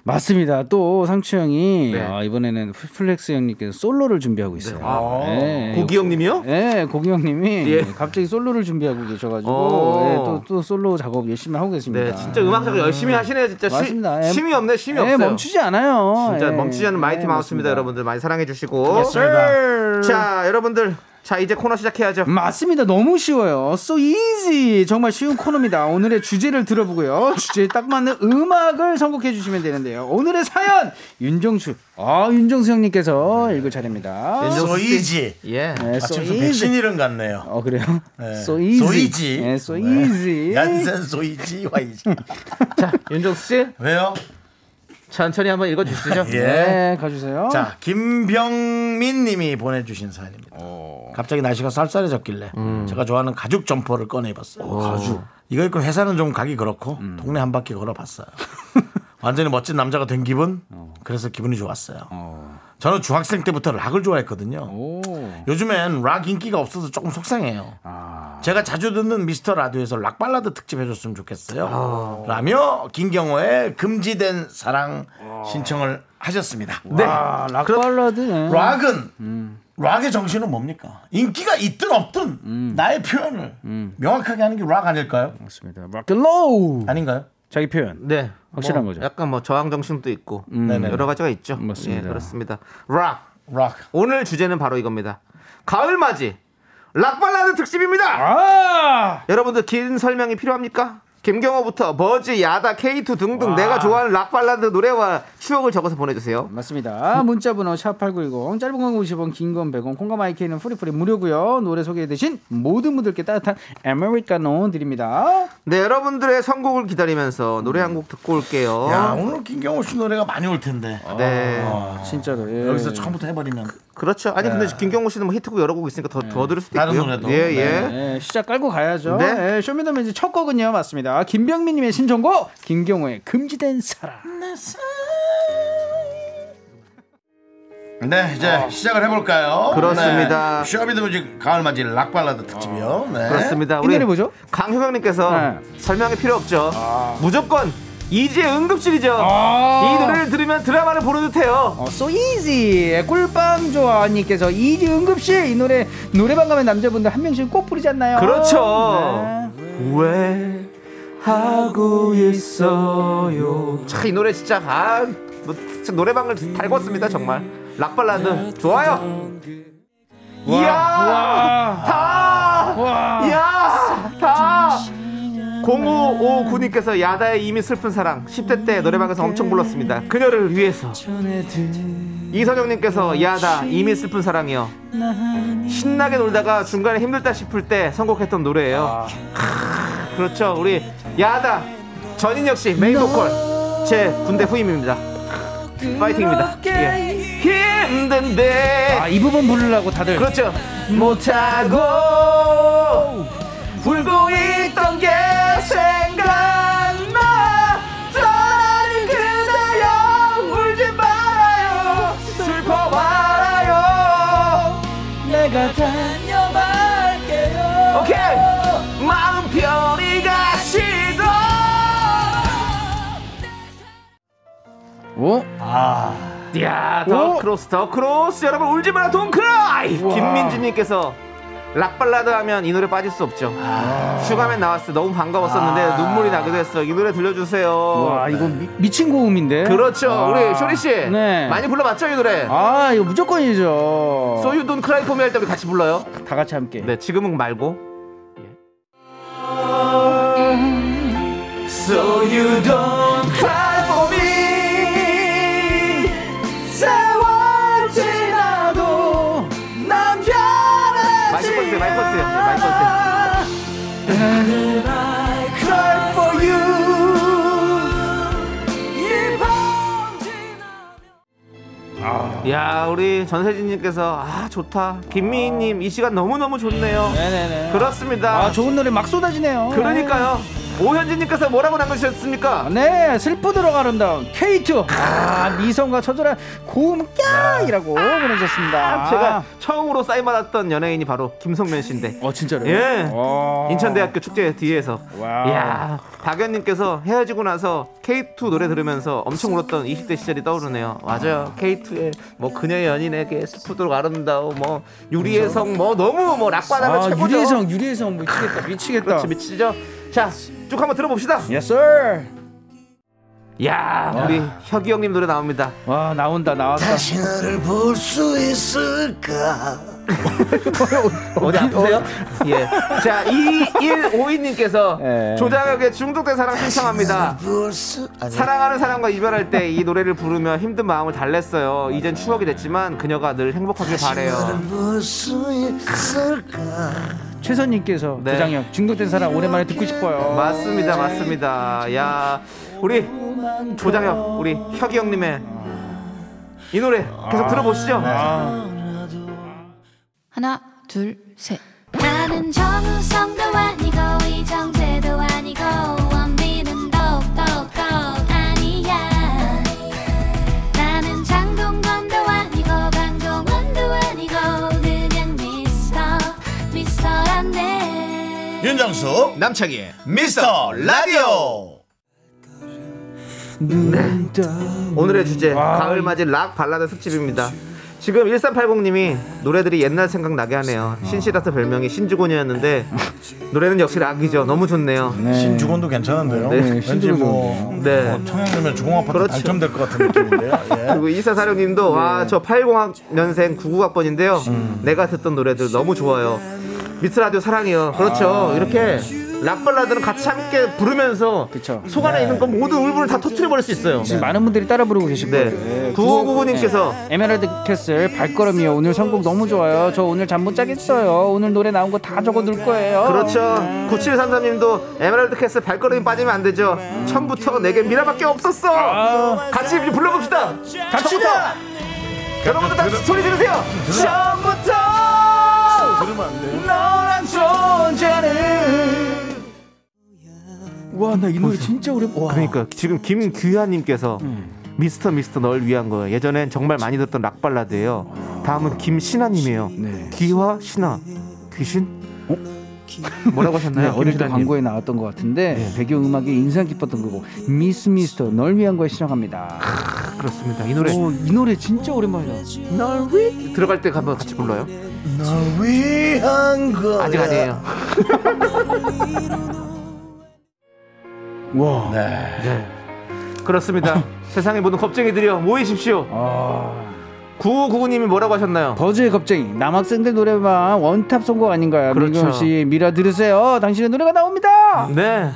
맞습니다. 또 상추 형이 네. 아, 이번에는 플렉스 형님께서 솔로를 준비하고 있어요. 아, 예, 고기 형님이요? 예, 고기 형님이 예. 갑자기 솔로를 준비하고 계셔가지고 어. 예, 또, 또 솔로 작업 열심히 하고 계십니다. 네, 진짜 음악 작업 열심히 하시네요, 진짜. 시- 맞습니다. 예. 쉼이 없네, 쉼이 예, 없어요. 멈추지 않아요. 진짜 예. 멈추지 않는 마이티 예, 마우스입니다. 여러분들. 많이 사랑해 주시고. 자, 여러분들. 자, 이제 코너 시작해야죠. 맞습니다. 너무 쉬워요. So easy. 정말 쉬운 코너입니다. 오늘의 주제를 들어보고요. 주제에 딱 맞는 음악을 선곡해 주시면 되는데요. 오늘의 사연 윤정수. 아, 윤정수 형님께서 읽을 차례입니다. 씨. 소이지. 예. 네, so 마침 easy. 백신 이름 같네요. 어 그래요? 네. So easy. 소이지. 네, so 네. easy. 얀센 소이지 와이지. *laughs* 자, 윤정수 씨. 왜요? 천천히 한번 읽어 주시죠. *laughs* 예. 네, 가주세요. 자, 김병민 님이 보내주신 사연입니다. 갑자기 날씨가 쌀쌀해졌길래 제가 좋아하는 가죽 점퍼를 꺼내 입었어요. 가죽. 이거 입고 회사는 좀 가기 그렇고 동네 한 바퀴 걸어봤어요. *laughs* 완전히 멋진 남자가 된 기분? 그래서 기분이 좋았어요. 저는 중학생 때부터 락을 좋아했거든요. 오. 요즘엔 락 인기가 없어서 조금 속상해요. 제가 자주 듣는 미스터 라디오에서 락 발라드 특집 해줬으면 좋겠어요. 라며 김경호의 금지된 사랑 신청을 하셨습니다. 네. 아, 락 발라드네. 락은 락의 정신은 뭡니까? 인기가 있든 없든 나의 표현을 명확하게 하는 게 락 아닐까요? 맞습니다. Rock and roll. 아닌가요? 자기 표현. 네. 확실한 뭐 거죠. 약간 뭐 저항 정신도 있고 네네. 여러 가지가 있죠. 맞습니다. 예, 그렇습니다. 락. 락. 오늘 주제는 바로 이겁니다. 가을 맞이 락 발라드 특집입니다. 아! 여러분들 긴 설명이 필요합니까? 김경호부터 버즈, 야다, K2 등등 내가 좋아하는 락 발라드 노래와 추억을 적어서 보내주세요. 맞습니다. 문자 번호 샵8910 짧은 건 50원, 긴 건 100원, 콩과 마이크는 free free 무료고요. 노래 소개해 주신 모든 분들께 따뜻한 아메리카노 드립니다. 네, 여러분들의 선곡을 기다리면서 노래 한 곡 듣고 올게요. 야, 오늘 김경호 씨 노래가 많이 올 텐데. 네. 아, 진짜로. 예. 여기서 처음부터 해버리면. 그렇죠. 아니 근데 김경호 씨는 뭐 히트곡 여러 곡 있으니까 더, 더 들을 수도 다른 있고요. 노래도. 예, 예. 예, 시작 깔고 가야죠. 네. 예, Show Me the Music 첫 곡은요, 맞습니다. 김병민 님의 신청곡 김경호의 금지된 사랑. 네, 이제 시작을 해볼까요? 그렇습니다. 네. Show Me the Music 가을 맞이 락 발라드 특집이요. 네. 그렇습니다. 이 노래 뭐죠? 강효경님께서 네. 설명이 필요 없죠. 무조건 이지의 응급실이죠. 아. 이 노래를 들으면 드라마를 보는 듯해요. 어, so easy. 꿀빵 좋아님께서 이지 응급실 이 노래 노래방 가면 남자분들 한 명씩 꼭 부르지 않나요? 그렇죠. 네. 왜 하고 있어요? 참이 노래 진짜 아, 뭐, 진짜 노래방을 달궜습니다 정말. 락 발라드 좋아요. 이야 와. 다 와. 이야 다 0559님께서 야다의 이미 슬픈 사랑 10대 때 노래방에서 엄청 불렀습니다. 그녀를 위해서 이선영님께서 야다 이미 슬픈 사랑이요 신나게 놀다가 중간에 힘들다 싶을 때 선곡했던 노래예요. 크, 그렇죠 우리 야다 전인혁 씨 메인 보컬 제 군대 후임입니다. 파이팅입니다. 예. 힘든데 아, 이 부분 부르려고 다들 그렇죠. 못하고 오, 아, 이야, 더 오. 크로스, 더 크로스. 여러분, 울지 마라, don't cry! 김민주님께서 락발라드 하면 이 노래 빠질 수 없죠. 슈가맨 나왔을 때 너무 반가웠었는데 눈물이 나기도 했어. 이 노래 들려주세요. 와 이거 미, 미친 고음인데. 그렇죠. 아. 우리 쇼리 씨. 네. 많이 불러봤죠, 이 노래? 아 이거 무조건이죠. So you don't cry for me 할때 우리 같이 불러요. 다 같이 함께. 네, 지금은 말고. So you don't cry 야, 우리 전세진님께서 아 좋다. 김미희님 이 시간 너무 너무 좋네요. 네네네. 그렇습니다. 아 좋은 노래 막 쏟아지네요. 그러니까요. 오현진님께서 뭐라고 남겨주셨습니까? 네, 슬프도록 아름다운 K2. 아, 미성과 처절한 고음 꺄이라고 보내주셨습니다. 아, 제가 처음으로 사인받았던 연예인이 바로 김성면 씨인데. 어, 진짜로요? 예. 어. 인천대학교 축제 뒤에서. Wow. 이야, 박연님께서 헤어지고 나서 K2 노래 들으면서 엄청 울었던 20대 시절이 떠오르네요. 맞아요. K2의 뭐 그녀의 연인에게 슬프도록 아름다워, 뭐 유리의 성, 뭐 너무 뭐 락발라드면 아, 최고죠. 유리의 성, 유리의 성 미치겠다, 미치겠다. 그렇지 미치죠. 자, 쭉 한번 들어봅시다. Yes, sir. 야, 우리 혁이 형님 노래 나옵니다. 와, 나온다, 나왔다. 다시 너를 볼 수 있을까? 어디 아프세요? *laughs* 예. 자, 2152님께서 *laughs* 예. 조장혁의 중독된 사랑 신청합니다. 아니 사랑하는 사람과 이별할 때 이 노래를 부르며 힘든 마음을 달랬어요. 이젠 추억이 됐지만 그녀가 늘 행복하길 바래요. 볼수 있을까? 최선님께서 네. 조장혁 중독된 사람 오랜만에 듣고 싶어요. 맞습니다, 맞습니다. 야, 우리 조장혁, 우리 혁이 형님의 이 노래 계속 들어보시죠. 하나 둘 셋. 나는 정우성도 아니고 이정 윤정수 남창희의 미스터 라디오 오늘의 주제 가을 맞이 락 발라드 특집입니다. 지금 1380님이 노래들이 옛날 생각나게 하네요. 신씨라서 별명이 신주곤이었는데 노래는 역시 락이죠. 너무 좋네요. 신주곤도 괜찮은데요. 네, 왠지 신주곤 뭐, 네. 뭐 청양면 주공아파트 그렇죠. 당첨될 것 같은 느낌인데요. *laughs* 예. 그리고 이사 사령님도 와 저 80년생 99학번인데요. 내가 듣던 노래들 너무 좋아요. 미스 라디오 사랑해요. 그렇죠. 이렇게 락 발라드는 같이 함께 부르면서 그쵸. 속 안에 있는 건 모든 울분을 다 터트려 버릴 수 있어요. 지금 많은 분들이 따라 부르고 계실 네. 거예요. 9999님께서 에메랄드 캐슬 발걸음이요. 오늘 선곡 너무 좋아요. 저 오늘 잠 못 자겠어요. 오늘 노래 나온 거 다 적어 둘 거예요. 그렇죠. 9733님도 에메랄드 캐슬 발걸음이 빠지면 안 되죠. 처음부터 내게 미라밖에 없었어. 같이 이제 불러봅시다. 처음부터. 여러분들 다 소리 지르세요. 처음부터 안. 너란 존재는 와나 이 노래 진짜 오래 와. 그러니까 지금 김규하님께서 음. 미스터 미스터 널 위한 거예요. 예전엔 정말 많이 듣던 락 발라드예요. 다음은 김신하님이에요. 네. 귀화 신하 귀신? 뭐라고 네, 하셨나요? 어릴 때 김신하님? 광고에 나왔던 것 같은데 배경 음악이 인상 깊었던 거고 미스 미스터 널 위한 거에 시작합니다. 그렇습니다. 이 노래 오, 이 노래 진짜 오랜만이다. 널 위? 들어갈 때 한번 같이 불러요. 널 위 한거 아직 아니에요. 와. 네. 그렇습니다. 세상의 모든 겁쟁이들이여 모이십시오. 아. 9999님이 뭐라고 하셨나요? 버즈의 겁쟁이 남학생들 노래방 원탑 선곡 아닌가요? 그렇죠. 민경 씨 미라 들으세요. 당신의 노래가 나옵니다. 네.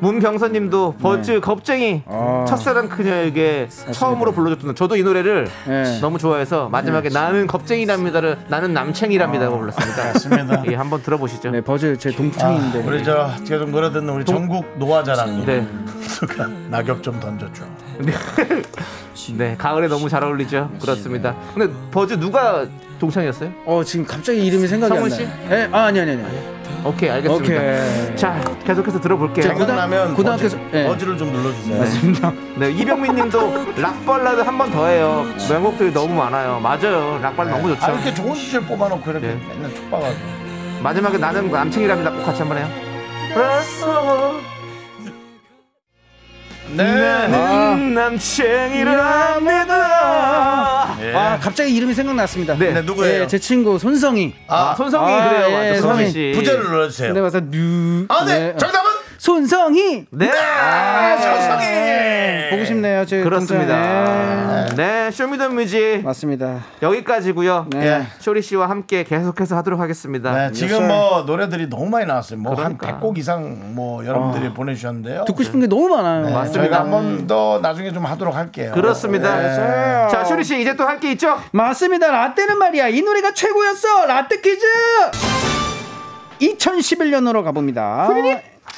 문병선님도 버즈 네. 겁쟁이 아. 첫사랑 그녀에게 처음으로 불러줬던 저도 이 노래를 네. 너무 좋아해서 마지막에 나는 겁쟁이랍니다를 나는 남챙이랍니다고 불렀습니다. 맞습니다. 예, 한번 들어보시죠. 네, 버즈 제 동창인데. 우리 저 계속 노래 듣는 우리 전국 노화자랑 네. 낙엽 좀 던져줘. *laughs* 네, 가을에 너무 잘 어울리죠. 그렇습니다. 근데 버즈 누가 동창이었어요? 어 지금 갑자기 이름이 생각이 성훈 안 씨? 나요. 네, 아 아니 아니 아니. 오케이, 알겠습니다. 오케이. 자, 계속해서 들어볼게요. 생각나면 고등학교 버즈, 네. 버즈를 좀 눌러주세요. 네, 이병민 님도 락 발라드 한 번 더 해요. 명곡들이 너무 많아요. 맞아요. 락 발라드 너무 좋죠. 아, 이렇게 좋은 주제를 뽑아놓고 이렇게 네. 맨날 촉박하고. 마지막에 나는 남친이랍니다. 꼭 같이 한 번 해요. 그랬어. 네. 나는 남친이랍니다. 예. 아 갑자기 이름이 생각났습니다. 네. 네, 누구예요? 예, 제 친구 손성이. 아, 손성이 아, 그래요. 예, 손성희. 씨. 부저를 눌러주세요. 네, 맞아. 뉴. 아, 네. 정답은 손성이. 네. 아, 서성이. 보고 싶네요. 제 그렇습니다. 동생. 네, 쇼미더뮤직 맞습니다. 여기까지고요. 네. 예. 쇼리 씨와 함께 계속해서 하도록 하겠습니다. 네, 지금 뭐 노래들이 너무 많이 나왔어요. 뭐한 그러니까. 100곡 이상 뭐 여러분들이 보내주셨는데요. 듣고 싶은 게 너무 많아요. 네, 맞습니다. 저희가 한 번 더 나중에 좀 하도록 할게요. 그렇습니다. 네. 자, 쇼리 씨 이제 또 할 게 있죠? 맞습니다. 라떼는 말이야. 이 노래가 최고였어. 라떼 퀴즈. 2011년으로 가봅니다.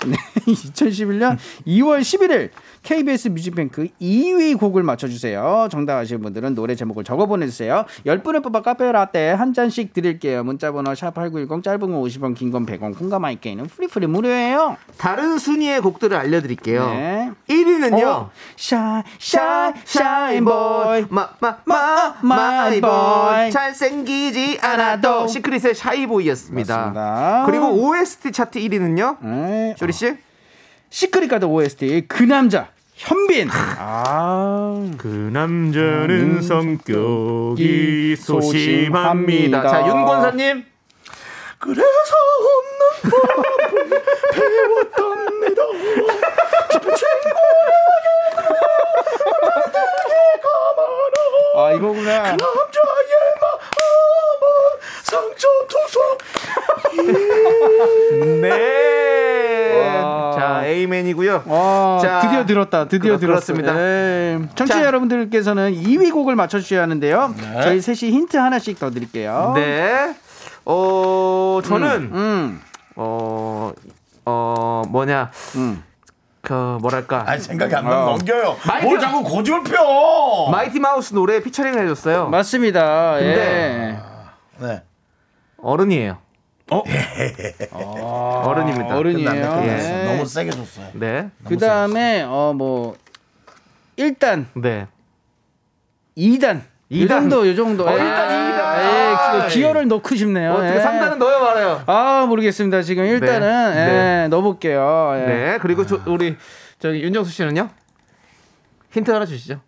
네, 2011년 2월 11일 KBS 뮤직뱅크 2위 곡을 맞춰주세요. 정답 아시는 분들은 노래 제목을 적어 보내주세요. 10분을 뽑아 카페 라떼 한 잔씩 드릴게요. 문자번호 샵8910 짧은 건 50원 긴 건 100원 콩과 my K는 free free 무료예요. 다른 순위의 곡들을 알려드릴게요. 네. 1위는요. 어? shy, shy, shy boy. my my my my, my boy my boy. 잘생기지 않아도 시크릿의 샤이보이였습니다. 맞습니다. 그리고 OST 차트 1위는요. 네. 쇼리 씨? 시크릿 가드 OST 그 남자 현빈 아 그 남자는 성격이 소심합니다. 자, 윤권사님. 그래서 없는 법을 배웠답니다. 아 이거구나 남자의 마음은 상처 투성. 네. 와. 자, 에이맨이고요. 와 자, 드디어 들었다 드디어. 들었습니다 네. 청취자 자. 여러분들께서는 2위 곡을 맞춰 주셔야 하는데요 저희 셋이 힌트 하나씩 더 드릴게요 네. 어, 저는 음, 어, 어, 뭐냐. 음. 그 뭐랄까. 아니 생각이 안 나면 어. 넘겨요. 마이티- 뭘 자꾸 고집을 펴. 마이티 마우스 노래 피처링을 해줬어요. 맞습니다 근데- 예. 네. 어른이에요. 어? 어른입니다. 어른이에요 끝났네, 끝났어. 네. 너무 세게 줬어요. 네. 그 다음에 어뭐 1단 네. 2단 이 이단. 정도 이 정도 어, 예. 일단 이단. 예, 아, 그 기어를 넣고 싶네요 어떻게 예. 3단은 넣어요 말아요. 아 모르겠습니다. 지금 일단은 네. 예, 넣어볼게요. 예. 네. 그리고 저, 우리 저기 윤정수 씨는요? 힌트 하나 주시죠.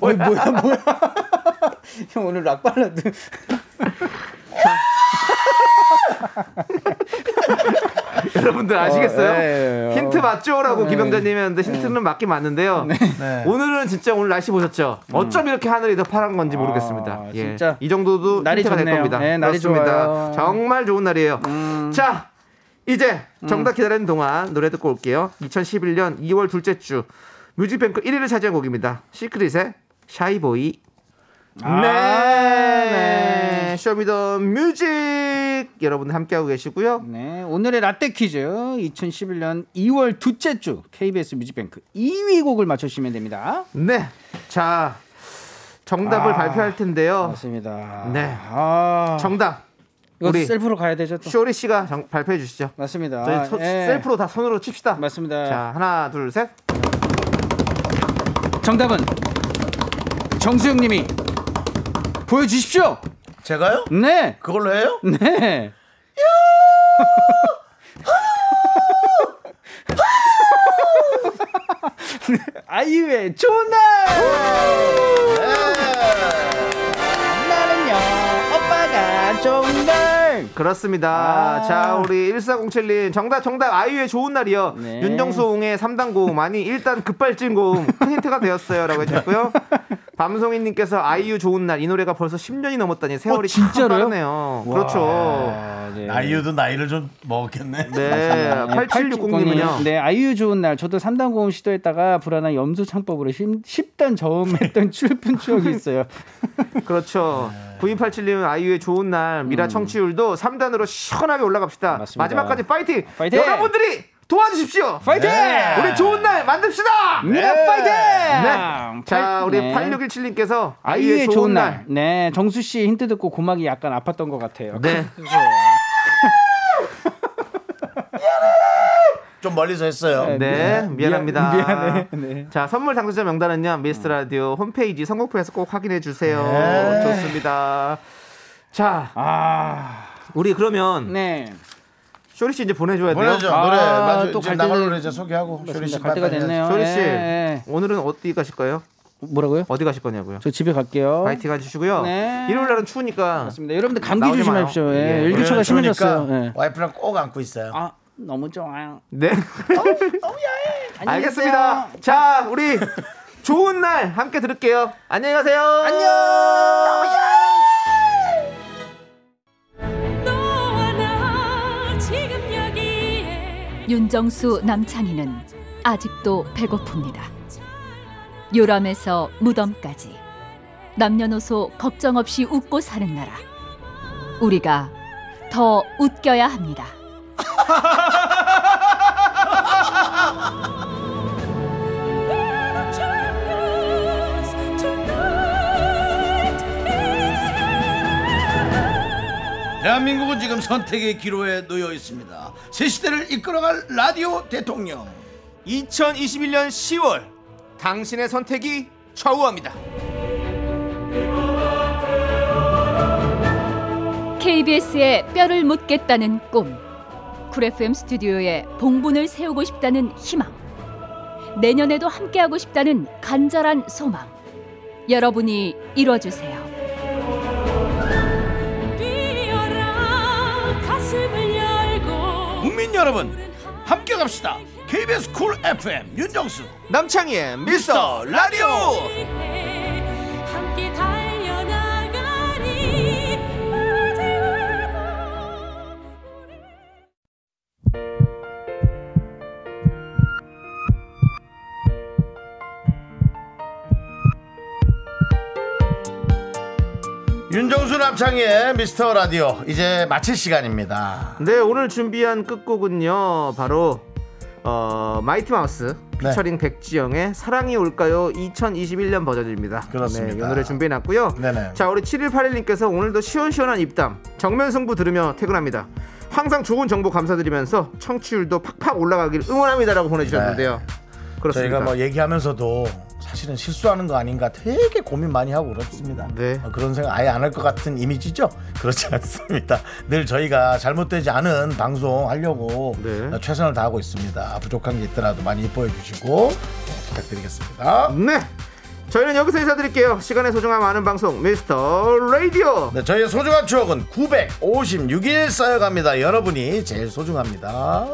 어, 뭐야 뭐야. *laughs* 형 오늘 락 발라드. *laughs* 여러분들 아시겠어요? 어, 예, 예. 힌트 맞죠라고 김영자님이 했는데 힌트는 맞긴 맞는데요. 네. 오늘은 진짜 오늘 날씨 보셨죠? 어쩜 이렇게 하늘이 더 파란 건지 모르겠습니다. 아, 예. 진짜 이 정도도 날이 힌트가 될 좋네요. 겁니다. 네, 날이. 음. 정말 좋은 날이에요. 자, 이제 정답 기다리는 동안 노래 듣고 올게요. 2011년 2월 둘째 주 뮤직뱅크 1위를 차지한 곡입니다. 시크릿의 샤이보이. 아, 네. 네. 쇼미더 뮤직 여러분 함께하고 계시고요. 네, 오늘의 라떼 퀴즈 2011년 2월 둘째 주 KBS 뮤직뱅크 2위 곡을 맞춰주시면 됩니다. 네. 자, 정답을 아. 발표할 텐데요. 맞습니다. 네. 아, 정답. 우리 셀프로 가야 되죠 또. 쇼리 씨가 정- 발표해 주시죠. 맞습니다. 저희 소- 예. 셀프로 다 손으로 칩시다. 맞습니다. 자, 하나, 둘, 셋. 정답은 정수영 님이 보여주십시오. 제가요? 네, 그걸로 해요? 네. 아이유의 좋은 날. 나는요 오빠가 좋은 날. 그렇습니다. 아. 자, 우리 1407님 정답 정답 아이유의 좋은 날이요. 네. 윤정수홍의 3단 고음 아니 일단 급발진 고음 큰 힌트가 되었어요 라고 해주셨고요. *laughs* 밤송이님께서 아이유 좋은 날 이 노래가 벌써 10년이 넘었다니 세월이 어, 진짜로요? 참 빠르네요. 그렇죠. 아, 네. 아이유도 나이를 좀 먹었겠네. 네, 8760님은요. 네, 아이유 좋은 날. 저도 3단 고음 시도했다가 불안한 염소 창법으로 10, 단 저음했던 *laughs* 출분 추억이 있어요. 그렇죠. 네. 9287님은 아이유의 좋은 날 미라 청취율도 3단으로 시원하게 올라갑시다. 음. 맞습니다. 마지막까지 파이팅! 파이팅! 여러분들이 도와주십시오. 파이팅! 우리 좋은 날 만듭시다. 미라 파이팅! 네. 자, 우리 네. 8617님께서 아이유의 좋은 날. 네, 정수 씨 힌트 듣고 고막이 약간 아팠던 것 같아요. 네. *laughs* *laughs* *laughs* 좀 멀리서 했어요. 네, 미안합니다. 미안, 미안해. 네. 자, 선물 당첨자 명단은요, 미스터 라디오 홈페이지 선곡표에서 꼭 확인해 주세요. 네. 좋습니다. 자, 아, 우리 그러면 네. 쇼리 씨 이제 보내줘야 돼요. 보내죠 아, 노래 맞아 또 지금 갈 나갈 때는- 노래 이제 소개하고 쇼리 씨갈 때가 됐네요. 쇼리 씨 예, 예. 오늘은 어디 가실까요? 뭐라고요? 어디 가실 거냐고요? 저 집에 갈게요. 파이팅 해주시고요. 네. 일요일 날은 추우니까 맞습니다. 여러분들 감기 나오지 조심하십시오. 예. 예. 일교차가 심해졌어요. 예. 와이프랑 꼭 안고 있어요 아 너무 좋아요. 네. *laughs* 안녕히 알겠습니다. 계세요. 자, 우리 좋은 날 함께 들을게요. 안녕히 가세요. 안녕. 너와 나 지금 여기에 윤정수 남창희는 아직도 배고픕니다. 요람에서 무덤까지 남녀노소 걱정 없이 웃고 사는 나라. 우리가 더 웃겨야 합니다. Tonight. *laughs* 대한민국은 지금 선택의 기로에 놓여 있습니다 새 시대를 이끌어갈 라디오 대통령 2021년 10월 당신의 선택이 좌우합니다. KBS에 뼈를 묻겠다는 꿈. 쿨 FM 스튜디오에 봉분을 세우고 싶다는 희망. 내년에도 함께하고 싶다는 간절한 소망. 여러분이 이뤄주세요. 뛰어라 가슴을 열고 국민 여러분 함께 갑시다 KBS 쿨 FM 윤정수 남창희의 미스터 라디오. 윤정수 남창희의 미스터 라디오 이제 마칠 시간입니다 네, 오늘 준비한 끝곡은요. 바로 어, 마이티 마우스 네. 피처링 백지영의 사랑이 올까요? 2021년 버전입니다. 그렇습니다. 네, 이 노래 준비해 놨고요. 네네. 자, 우리 7181님께서 오늘도 시원시원한 입담 정면 승부 들으며 퇴근합니다. 항상 좋은 정보 감사드리면서 청취율도 팍팍 올라가길 응원합니다라고 보내주셨는데요. 그렇습니다. 저희가 뭐 얘기하면서도 사실은 실수하는 거 아닌가 되게 고민 많이 하고 그렇습니다. 네. 어, 그런 생각 아예 안 할 것 같은 이미지죠? 그렇지 않습니다. 늘 저희가 잘못되지 않은 방송 하려고 네. 어, 최선을 다하고 있습니다. 부족한 게 있더라도 많이 이뻐해 주시고 네, 부탁드리겠습니다. 네. 저희는 여기서 인사드릴게요. 시간의 소중함 아는 방송 미스터 라디오. 네, 저희의 소중한 추억은 956일 쌓여갑니다. 여러분이 제일 소중합니다.